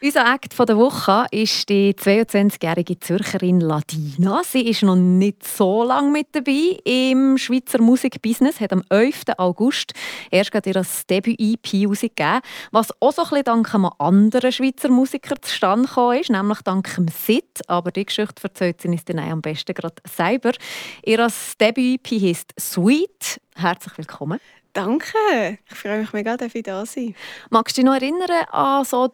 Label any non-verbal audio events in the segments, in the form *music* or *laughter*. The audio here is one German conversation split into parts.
Unser Act der Woche ist die 22-jährige Zürcherin Ladina. Sie ist noch nicht so lange mit dabei im Schweizer Musikbusiness, hat am 11. August erst gerade ihr Debüt-EP herausgegeben, was auch so ein bisschen dank einem anderen Schweizer Musiker zustande gekommen ist, nämlich dank dem Sid. Aber die Geschichte erzählt sie uns dann am besten gerade selber. Ihr Debüt-EP heisst «Sweet». Herzlich willkommen. Danke, ich freue mich mega, dass ich da sein Magst du dich noch erinnern an so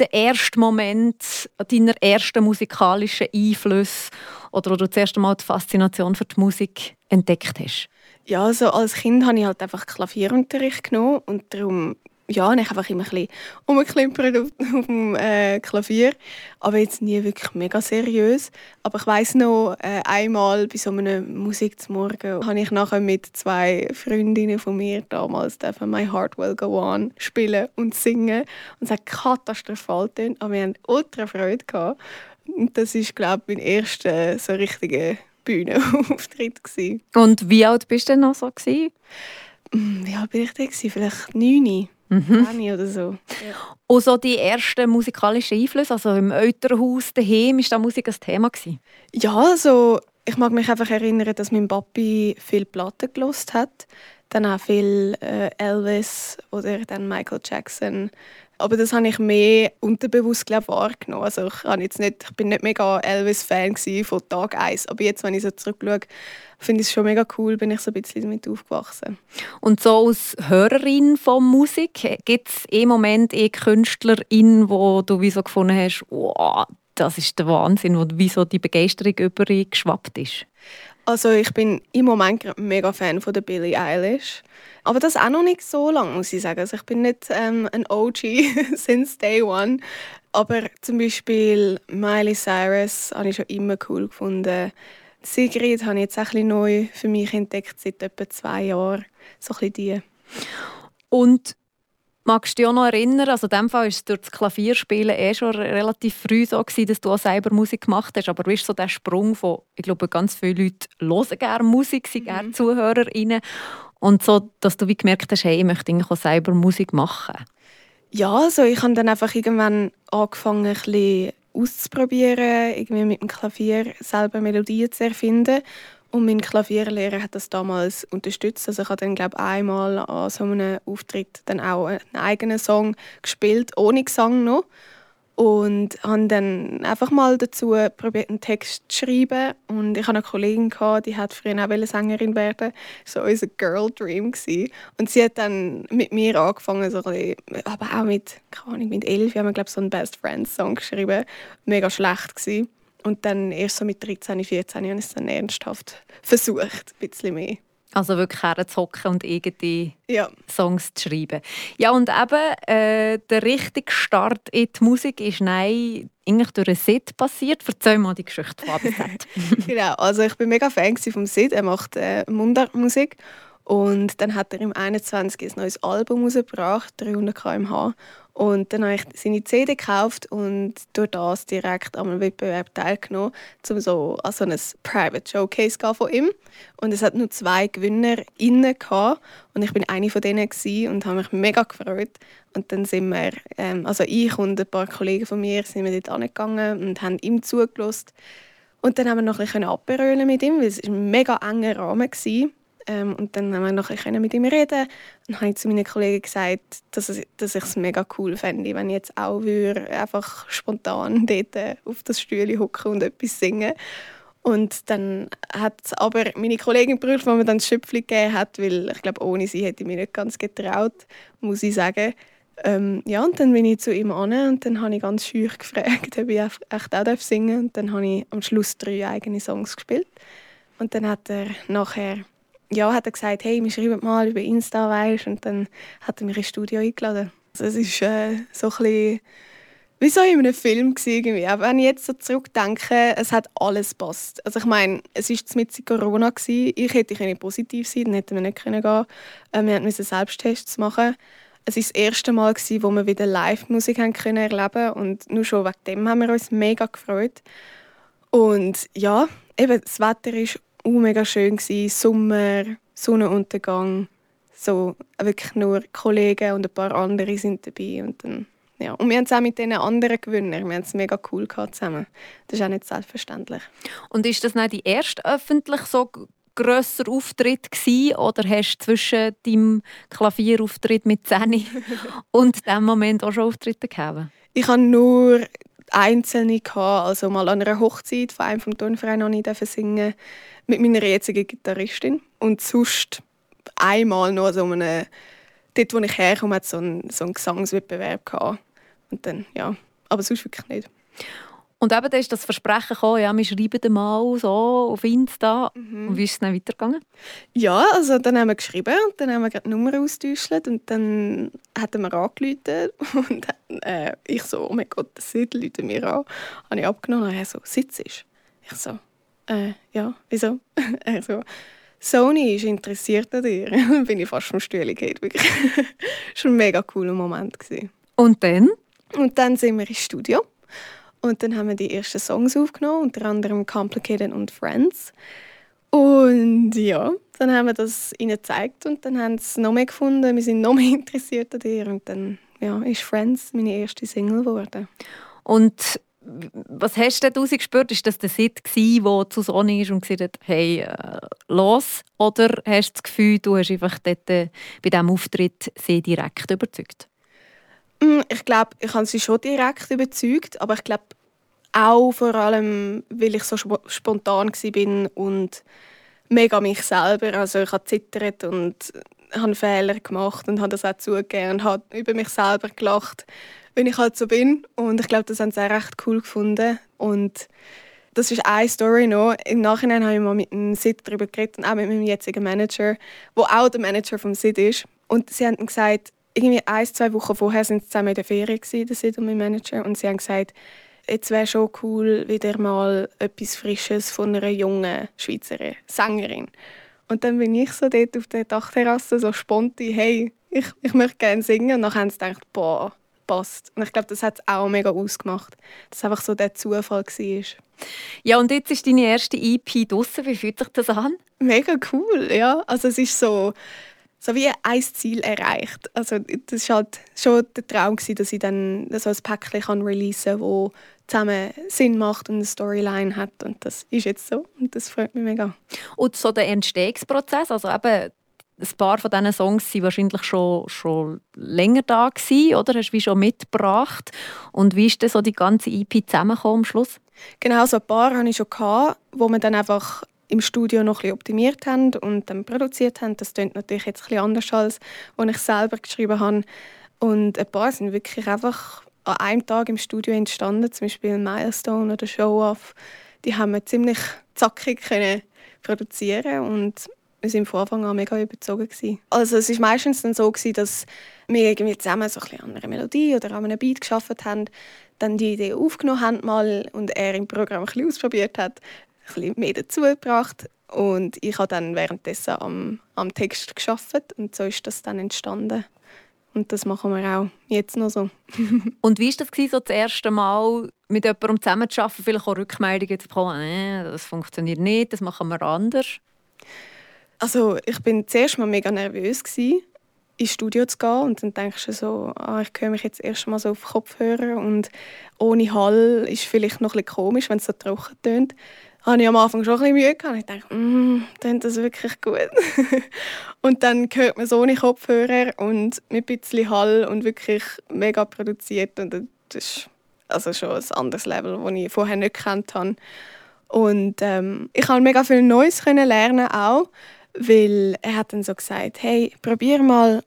den ersten Moment deiner ersten musikalischen Einflüsse oder wo du das erste Mal die Faszination für die Musik entdeckt hast? Ja, also als Kind habe ich halt einfach Klavierunterricht genommen und darum ja, ich einfach immer ein bisschen rumgeklimpert auf, *laughs* auf dem äh, Klavier, aber jetzt nie wirklich mega seriös. Aber ich weiß noch, äh, einmal bei so einem Musik zum Morgen habe ich nachher mit zwei Freundinnen von mir damals «My Heart Will Go On» spielen und singen und es hat katastrophal getan, aber wir hatten ultra Freude gehabt. Und das ist glaube ich mein erster so richtiger Bühnenauftritt gewesen. Und wie alt bist du denn noch so gewesen? Hm, wie alt bin ich denn? Vielleicht neun. Mhm. oder so. Ja. Und so die ersten musikalischen Einflüsse, also im Elternhaus daheim, ist da Musik ein Thema gewesen? Ja, also ich mag mich einfach erinnern, dass mein Papi viel Platten gelost hat, dann auch viel äh, Elvis oder dann Michael Jackson. Aber das habe ich mehr unterbewusst glaub, wahrgenommen. Also ich, habe jetzt nicht, ich bin nicht mega Elvis-Fan von Tag 1. Aber jetzt, wenn ich so zurückschaue, finde ich es schon mega cool, bin ich so ein bisschen damit aufgewachsen. Und so als Hörerin von Musik, gibt es im Moment eh Künstlerin, wo du wie so gefunden hast, wow, das ist der Wahnsinn, wo wie so die Begeisterung über geschwappt ist? Also ich bin im Moment mega Fan von der Billie Eilish. Aber das auch noch nicht so lange, muss ich sagen. Also ich bin nicht ähm, ein OG *laughs* since day one. Aber zum Beispiel Miley Cyrus habe ich schon immer cool gefunden. Sigrid habe ich jetzt auch ein neu für mich entdeckt, seit etwa zwei Jahren. So ein die. Und magst du dich auch noch erinnern, also in dem Fall war es durch das Klavierspielen eh schon relativ früh so, gewesen, dass du auch selber Musik gemacht hast, aber wie ist so der Sprung von, ich glaube, ganz viele Leute hören gerne Musik, sind mhm. gerne ZuhörerInnen und so, dass du wie gemerkt hast, hey, ich möchte auch selber Musik machen? Ja, also ich habe dann einfach irgendwann angefangen, ein bisschen auszuprobieren, irgendwie mit dem Klavier selber Melodien zu erfinden. Und mein Klavierlehrer hat das damals unterstützt. Also ich habe dann glaube einmal an so einem Auftritt dann auch einen eigenen Song gespielt, ohne Gesang noch und habe dann einfach mal dazu probiert, einen Text zu schreiben. Und ich hatte eine Kollegin, die hat früher auch Sängerin werden so unser Girl Dream. Gewesen. Und sie hat dann mit mir angefangen, so bisschen, aber auch mit, keine Ahnung, mit elf haben wir, glaube so einen Best Friends Song geschrieben. Mega schlecht gewesen. Und dann erst so mit 13, 14 habe ich es dann ernsthaft versucht, ein bisschen mehr. Also wirklich herzuhocken und irgendwie ja. Songs zu schreiben. Ja, und eben äh, der richtige Start in die Musik ist nein, eigentlich durch ein Sid passiert. Erzähl mal die Geschichte von *laughs* genau, also ich bin mega Fan vom Sid. Er macht äh, Mundartmusik. Und dann hat er im 21 ein neues Album rausgebracht, 300 km/h. Und dann habe ich seine CD gekauft und durch das direkt einem Wettbewerb teilgenommen, um so an so ein Private Showcase von ihm. Und es hat nur zwei Gewinner innen und ich bin eine von denen und habe mich mega gefreut. Und dann sind wir, ähm, also ich und ein paar Kollegen von mir, sind wir dort angegangen und haben ihm zugelassen. Und dann haben wir noch ein bisschen abberölen mit ihm, weil es ein mega enger Rahmen war. Ähm, und dann haben wir ein mit ihm reden. Dann habe ich zu meinen Kollegen gesagt, dass, dass ich es mega cool fände, wenn ich jetzt auch würde, einfach spontan *laughs* dort auf das Stühle hocken und etwas singen. Und dann hat aber meine Kollegin gebraucht, die mir dann das Schöpfchen gegeben hat, weil ich glaube, ohne sie hätte ich mich nicht ganz getraut, muss ich sagen. Ähm, ja, und dann bin ich zu ihm an und dann habe ich ganz schüch gefragt, *laughs* ob ich echt auch singen darf. Und dann habe ich am Schluss drei eigene Songs gespielt. Und dann hat er nachher ja, hat er gesagt, hey, wir schreiben mal über Insta, weißt, und dann hat er mich ins Studio eingeladen. Also es ist äh, so ein wie so in einem Film irgendwie. Aber wenn ich jetzt so zurückdenke, es hat alles passt. Also ich meine, es war mit Corona gewesen. Ich hätte können positiv sein, dann hätten wir nicht können gehen. Äh, wir mussten Selbsttests machen. Es war das erste Mal gewesen, wo wir wieder Live-Musik können erleben und nur schon wegen dem haben wir uns mega gefreut. Und ja, eben das Wetter ist uh, mega schön gewesen. Sommer, Sonnenuntergang. So wirklich nur Kollegen und ein paar andere sind dabei und dann ja. Und wir haben es auch mit den anderen Gewinnern. Wir haben es mega cool zusammen. Das ist auch nicht selbstverständlich. Und ist das nicht die erste öffentlich so grösser Auftritt gewesen, oder hast du zwischen deinem Klavierauftritt mit 10 *laughs* und dem Moment auch schon Auftritte gehabt? Ich habe nur einzelne gehabt, also mal an einer Hochzeit von einem vom Turnverein noch nicht singen mit meiner jetzigen Gitarristin und sonst einmal noch so eine dort, wo ich herkomme, hat so einen, so einen Gesangswettbewerb gehabt. und dann ja, aber sonst wirklich nicht. Und eben, da ist das Versprechen gekommen, ja, wir schreiben mal so auf Insta. Mhm. Und wie ist es dann weitergegangen? Ja, also dann haben wir geschrieben und dann haben wir die Nummer austauscht und dann hat er mir angerufen *laughs* und dann, äh, ich so, oh mein Gott, das sieht Leute mir an. Habe ich abgenommen und er so, sitzt Ich so, äh, ja, wieso? *laughs* er so, Sony ist interessiert an dir. *laughs* dann bin ich fast vom Stuhl gefallen, wirklich. das war ein mega cooler Moment. Und dann? Und dann sind wir ins Studio und dann haben wir die ersten Songs aufgenommen, unter anderem Complicated und Friends. Und ja, dann haben wir das ihnen gezeigt und dann haben sie noch mehr gefunden, wir sind noch mehr *laughs* interessiert an dir und dann ja, ist Friends meine erste Single geworden. Und was hast du daraus gespürt? Ist das der Sit, der zu Sony ist und gesagt hat, hey, äh, los? Oder hast du das Gefühl, du hast einfach dort, äh, bei diesem Auftritt sie direkt überzeugt? Mm, ich glaube, ich habe sie schon direkt überzeugt, aber ich glaube auch vor allem, weil ich so spontan war und mega mich selber. Also ich habe zittert und habe Fehler gemacht und habe das auch zugegeben und habe über mich selber gelacht, wenn ich halt so bin. Und ich glaube, das haben sie auch recht cool gefunden. Und das ist eine Story noch. Im Nachhinein habe ich mal mit dem Sid darüber geredet und auch mit meinem jetzigen Manager, der auch der Manager vom Sid ist. Und sie haben gesagt, irgendwie ein, zwei Wochen vorher sind sie zusammen in der Ferien der Sid und mein Manager, und sie haben gesagt, jetzt wäre schon cool, wieder mal etwas Frisches von einer jungen Schweizer Sängerin. Und dann bin ich so dort auf der Dachterrasse so spontan, hey, ich, ich möchte gerne singen. Und dann haben sie gedacht, boah, passt. Und ich glaube, das hat es auch mega ausgemacht, dass es einfach so der Zufall war. Ja, und jetzt ist deine erste EP draussen. Wie fühlt sich das an? Mega cool, ja. Also es ist so so wie ein Ziel erreicht. Also das war halt schon der Traum, dass ich dann so ein Päckchen kann releasen kann, das zusammen Sinn macht und eine Storyline hat. Und das ist jetzt so und das freut mich mega. Und so der Entstehungsprozess, also eben ein paar von diesen Songs waren wahrscheinlich schon, schon länger da gewesen, oder? Hast du wie schon mitgebracht? Und wie ist denn so die ganze EP zusammengekommen am Schluss? Genau, so ein paar hatte ich schon, gehabt, wo man dann einfach im Studio noch ein optimiert haben und dann produziert haben. Das klingt natürlich jetzt ein anders als was ich selber geschrieben habe. Und ein paar sind wirklich einfach an einem Tag im Studio entstanden, zum Beispiel Milestone oder Show Off. Die haben wir ziemlich zackig können produzieren und wir waren von Anfang an mega überzogen gewesen. Also es ist meistens dann so gewesen, dass wir irgendwie zusammen so ein an einer Melodie oder an einem Beat geschafft haben, dann die Idee aufgenommen haben mal und er im Programm ein bisschen ausprobiert hat bisschen mehr dazu gebracht und ich habe dann währenddessen am, am Text geschafft und so ist das dann entstanden. Und das machen wir auch jetzt noch so. *laughs* und wie war das, gewesen, so das erste Mal mit jemandem zusammenzuarbeiten? Vielleicht auch Rückmeldungen zu bekommen, äh, das funktioniert nicht, das machen wir anders? Also ich bin zuerst mal mega nervös gewesen, ins Studio zu gehen und dann denkst du so, ah, ich höre mich jetzt erst mal so auf Kopfhörer und ohne Hall ist vielleicht noch ein bisschen komisch, wenn es so trocken tönt habe ich am Anfang schon ein bisschen Mühe gehabt. Ich dachte, mm, klingt das wirklich gut. *laughs* und dann hört man so ohne Kopfhörer und mit ein bisschen Hall und wirklich mega produziert. Und das ist also schon ein anderes Level, das ich vorher nicht gekannt habe. Und ähm, ich konnte mega viel Neues lernen auch, weil er hat dann so gesagt, hey, probier mal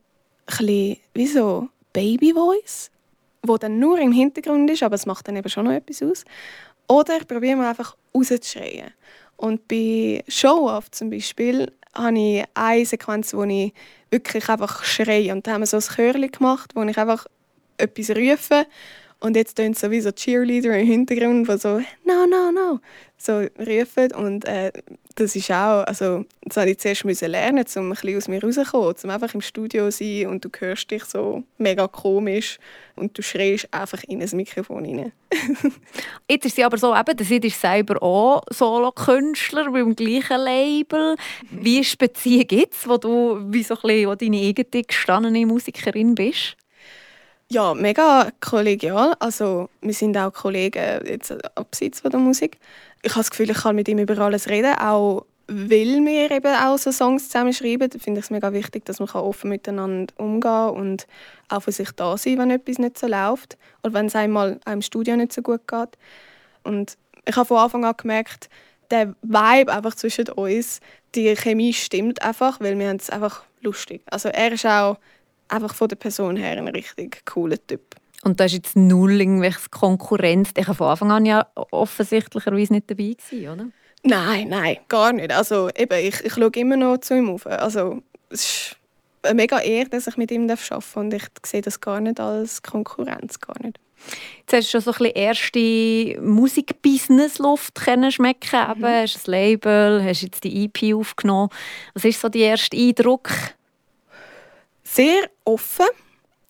ein bisschen, Baby Voice, wo dann nur im Hintergrund ist, aber es macht dann eben schon noch etwas aus. Oder ich probiere mal einfach rauszuschreien. Und bei Show-Off zum Beispiel habe ich eine Sequenz, wo ich wirklich einfach schreie. Und da haben wir so ein Chörchen gemacht, wo ich einfach etwas rufe. Und jetzt tönt so wie so Cheerleader im Hintergrund, die so «No, no, no!» so rufen. Und äh, das ist auch, also das musste ich zuerst müssen lernen, um ein bisschen aus mir rauszukommen, um einfach im Studio zu sein und du hörst dich so mega komisch und du schreist einfach in ein Mikrofon rein. *laughs* Jetzt ist sie aber so, eben, sie ist selber auch Solo-Künstler beim gleichen Label. Wie ist Beziehung jetzt, wo du wie so ein bisschen, wo deine eigene gestandene Musikerin bist? Ja, mega kollegial. Also, wir sind auch Kollegen jetzt abseits von der Musik. Ich habe das Gefühl, ich kann mit ihm über alles reden, auch weil wir eben auch so Songs zusammen schreiben. Finde ich es mega wichtig, dass man offen miteinander umgehen kann und auch für sich da sein, wenn etwas nicht so läuft oder wenn es einmal im Studio nicht so gut geht. Und ich habe von Anfang an gemerkt, der Vibe einfach zwischen uns, die Chemie stimmt einfach, weil wir es einfach lustig. Also er ist auch einfach von der Person her ein richtig cooler Typ. Und da ist jetzt null irgendwelche Konkurrenz. Ich war von Anfang an ja offensichtlicherweise nicht dabei gewesen, oder? Nein, nein, gar nicht. Also eben, ich, ich schaue immer noch zu ihm auf. Also es ist eine mega Ehre, dass ich mit ihm arbeiten darf und ich sehe das gar nicht als Konkurrenz, gar nicht. Jetzt hast du schon so ein bisschen erste Musikbusiness-Luft schmecken. Mhm. Hast ein Label, hast jetzt die EP aufgenommen. Was ist so der erste Eindruck? Sehr offen.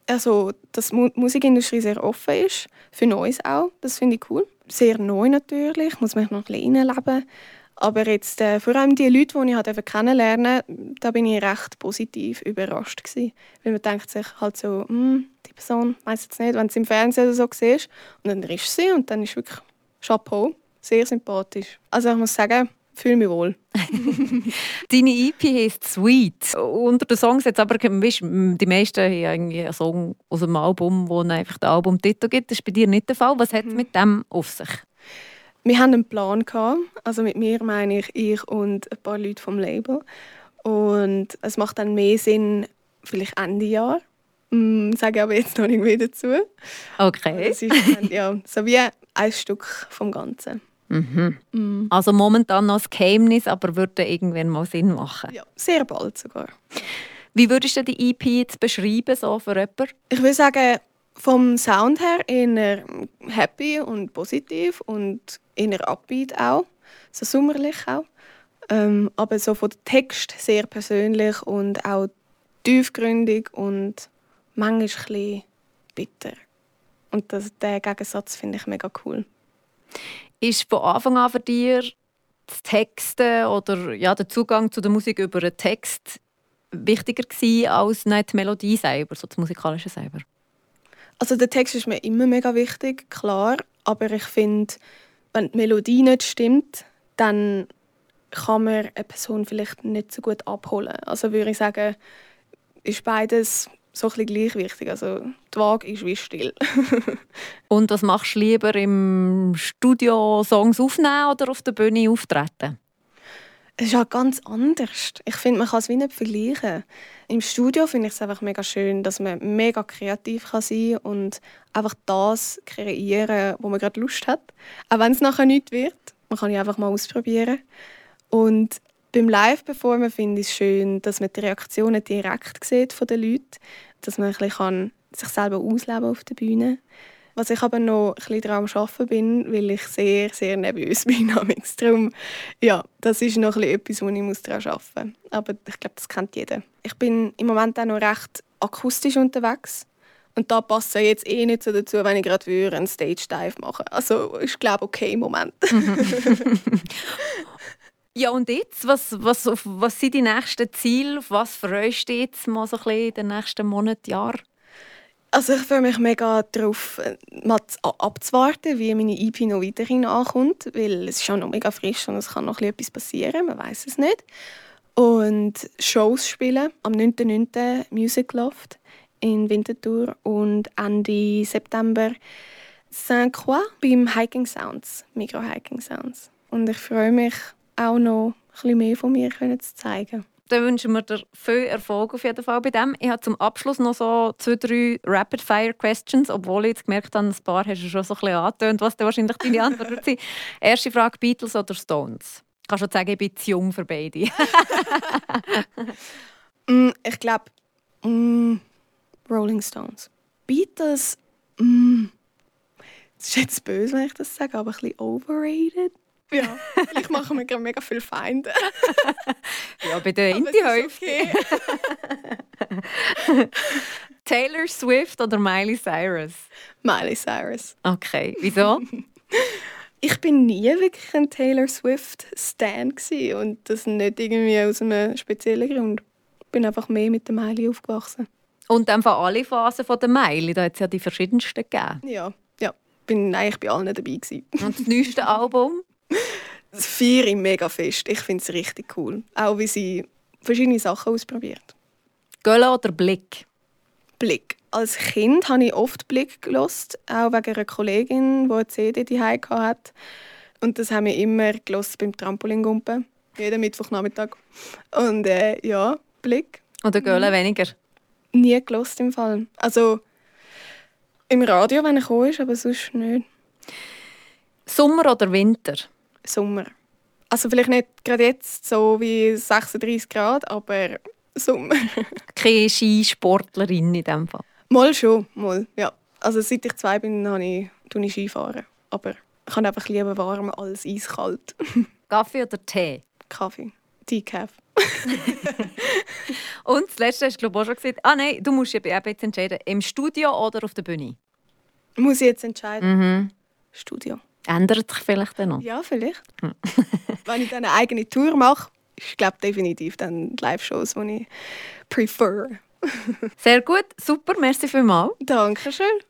Also, dass die Musikindustrie sehr offen ist. Für Neues auch. Das finde ich cool. Sehr neu natürlich. Muss man noch ein bisschen reinleben. Aber jetzt, äh, vor allem die Leute, die ich halt kennenlernen da bin ich recht positiv überrascht gewesen. Weil man denkt sich halt so, hm, die Person, weiß jetzt nicht, wenn sie im Fernsehen oder so siehst. Und dann ist sie und dann ist wirklich Chapeau, sehr sympathisch. Also ich muss sagen, fühle mich wohl. *laughs* Deine EP heisst «Sweet». Unter den Songs jetzt aber, weißt, die meisten haben irgendwie einen Song aus einem Album, wo einfach den Albumtitel gibt. Das ist bei dir nicht der Fall. Was hat es mhm. mit dem auf sich? Wir hatten einen Plan. Also mit mir meine ich ich und ein paar Leute vom Label. Und es macht dann mehr Sinn, vielleicht Ende Jahr. Mm, sage ich aber jetzt noch nicht mehr dazu. Okay. Es ist dann, ja, so wie ein Stück vom Ganzen. Mhm. Mm. Also momentan noch ein Geheimnis, aber würde irgendwann mal Sinn machen. Ja, sehr bald sogar. Wie würdest du die EP jetzt beschreiben, so für jemanden? Ich würde sagen, vom Sound her eher happy und positiv und eher upbeat auch, so sommerlich auch. Ähm, aber so von dem Text sehr persönlich und auch tiefgründig und manchmal ein bitter. Und das, den Gegensatz finde ich mega cool. Ist von Anfang an für dich das Texten oder ja, der Zugang zu der Musik über den Text wichtiger gewesen als nicht die Melodie selber, so das Musikalische selber? Also der Text ist mir immer mega wichtig, klar. Aber ich finde, wenn die Melodie nicht stimmt, dann kann man eine Person vielleicht nicht so gut abholen. Also würde ich sagen, ist beides so ein gleich wichtig. Also die Waage ist wie still. *laughs* Und was machst du lieber im Studio Songs aufnehmen oder auf der Bühne auftreten? Es ist halt ganz anders. Ich finde, man kann es wie nicht vergleichen. Im Studio finde ich es einfach mega schön, dass man mega kreativ kann sein kann und einfach das kreieren, wo man gerade Lust hat. Auch wenn es nachher nicht wird. Man kann ja einfach mal ausprobieren. Und beim Live-Performen finde ich es schön, dass man die Reaktionen direkt sieht von den Leuten. Dass man ein bisschen sich selber ausleben auf der Bühne was ich aber noch ein bisschen daran arbeiten bin, weil ich sehr, sehr nervös *laughs* bin. Darum, ja, das ist noch etwas, wo ich daran arbeiten muss. Aber ich glaube, das kennt jeder. Ich bin im Moment auch noch recht akustisch unterwegs. Und da passt ja jetzt eh nicht so dazu, wenn ich gerade einen Stage-Dive machen Also ich glaube, okay im Moment. *laughs* *laughs* ja, und jetzt? Was, was, was sind die nächsten Ziele? Auf was freust du jetzt mal so ein bisschen in den nächsten Monaten, Jahren? Also ich freue mich mega darauf, äh, mal abzuwarten, wie meine EP noch weiterhin ankommt, weil es ist schon noch mega frisch und es kann noch etwas passieren, man weiß es nicht. Und Shows spielen am 9.9. Music Loft in Winterthur und Ende September Saint-Croix beim Hiking Sounds, Micro Hiking Sounds. Und ich freue mich auch noch ein bisschen mehr von mir zu zeigen dann wünschen wir dir viel Erfolg auf jeden Fall bei dem. Ich habe zum Abschluss noch so zwei, drei Rapid-Fire-Questions, obwohl ich jetzt gemerkt habe, ein paar hast du schon so ein bisschen angetönt, was dann wahrscheinlich deine Antwort wird sein. *laughs* Erste Frage, Beatles oder Stones? Ich kann schon sagen, ich bin zu jung für beide. *laughs* mm, ich glaube, mm, Rolling Stones. Beatles, mm, das ist jetzt böse, wenn ich das sage, aber ein bisschen overrated. Ja, vielleicht machen wir gerade mega viele Feinde. *laughs* ja, bei der Indie-Hälfte. Okay. *laughs* Taylor Swift oder Miley Cyrus? Miley Cyrus. Okay, wieso? *laughs* ich bin nie wirklich ein Taylor Swift Stan und das nicht irgendwie aus einem speziellen Grund. Ich bin einfach mehr mit der Miley aufgewachsen. Und dann von alle Phasen von der Meile, da hat es ja die verschiedensten gegeben. Ja, ja. Bin eigentlich bei allen dabei gewesen. Und das neueste Album? Das feiere mega fest. Ich finde es richtig cool. Auch wie sie verschiedene Sachen ausprobiert. Gölle oder Blick? Blick. Als Kind habe ich oft Blick gelost, auch wegen einer Kollegin, die eine CD die hat. Und das haben wir immer gelost beim Trampolingumpen. Jeden Mittwochnachmittag. Und äh, ja, Blick. Oder Gölle mhm. weniger? Nie gelost im Fall. Also im Radio, wenn er ist, aber sonst nicht. Sommer oder Winter? Sommer. Also vielleicht nicht gerade jetzt so wie 36 Grad, aber Sommer. *laughs* Keine Skisportlerin in diesem Fall? Mal schon, mal, ja. Also seit ich zwei bin, habe ich, ich Skifahren. Aber ich habe einfach lieber warm als eiskalt. *laughs* Kaffee oder Tee? Kaffee. Decaf. *laughs* Und das Letzte hast du glaube ich, auch schon gesagt, ah nein, du musst jetzt entscheiden, im Studio oder auf der Bühne? Muss ich jetzt entscheiden? Mhm. Studio. Ändert sich vielleicht dann noch? Ja, vielleicht. Hm. *laughs* Wenn ich dann eine eigene Tour mache, ich glaube definitiv dann Live-Shows, die ich prefer. *laughs* Sehr gut, super, merci vielmals. Dankeschön.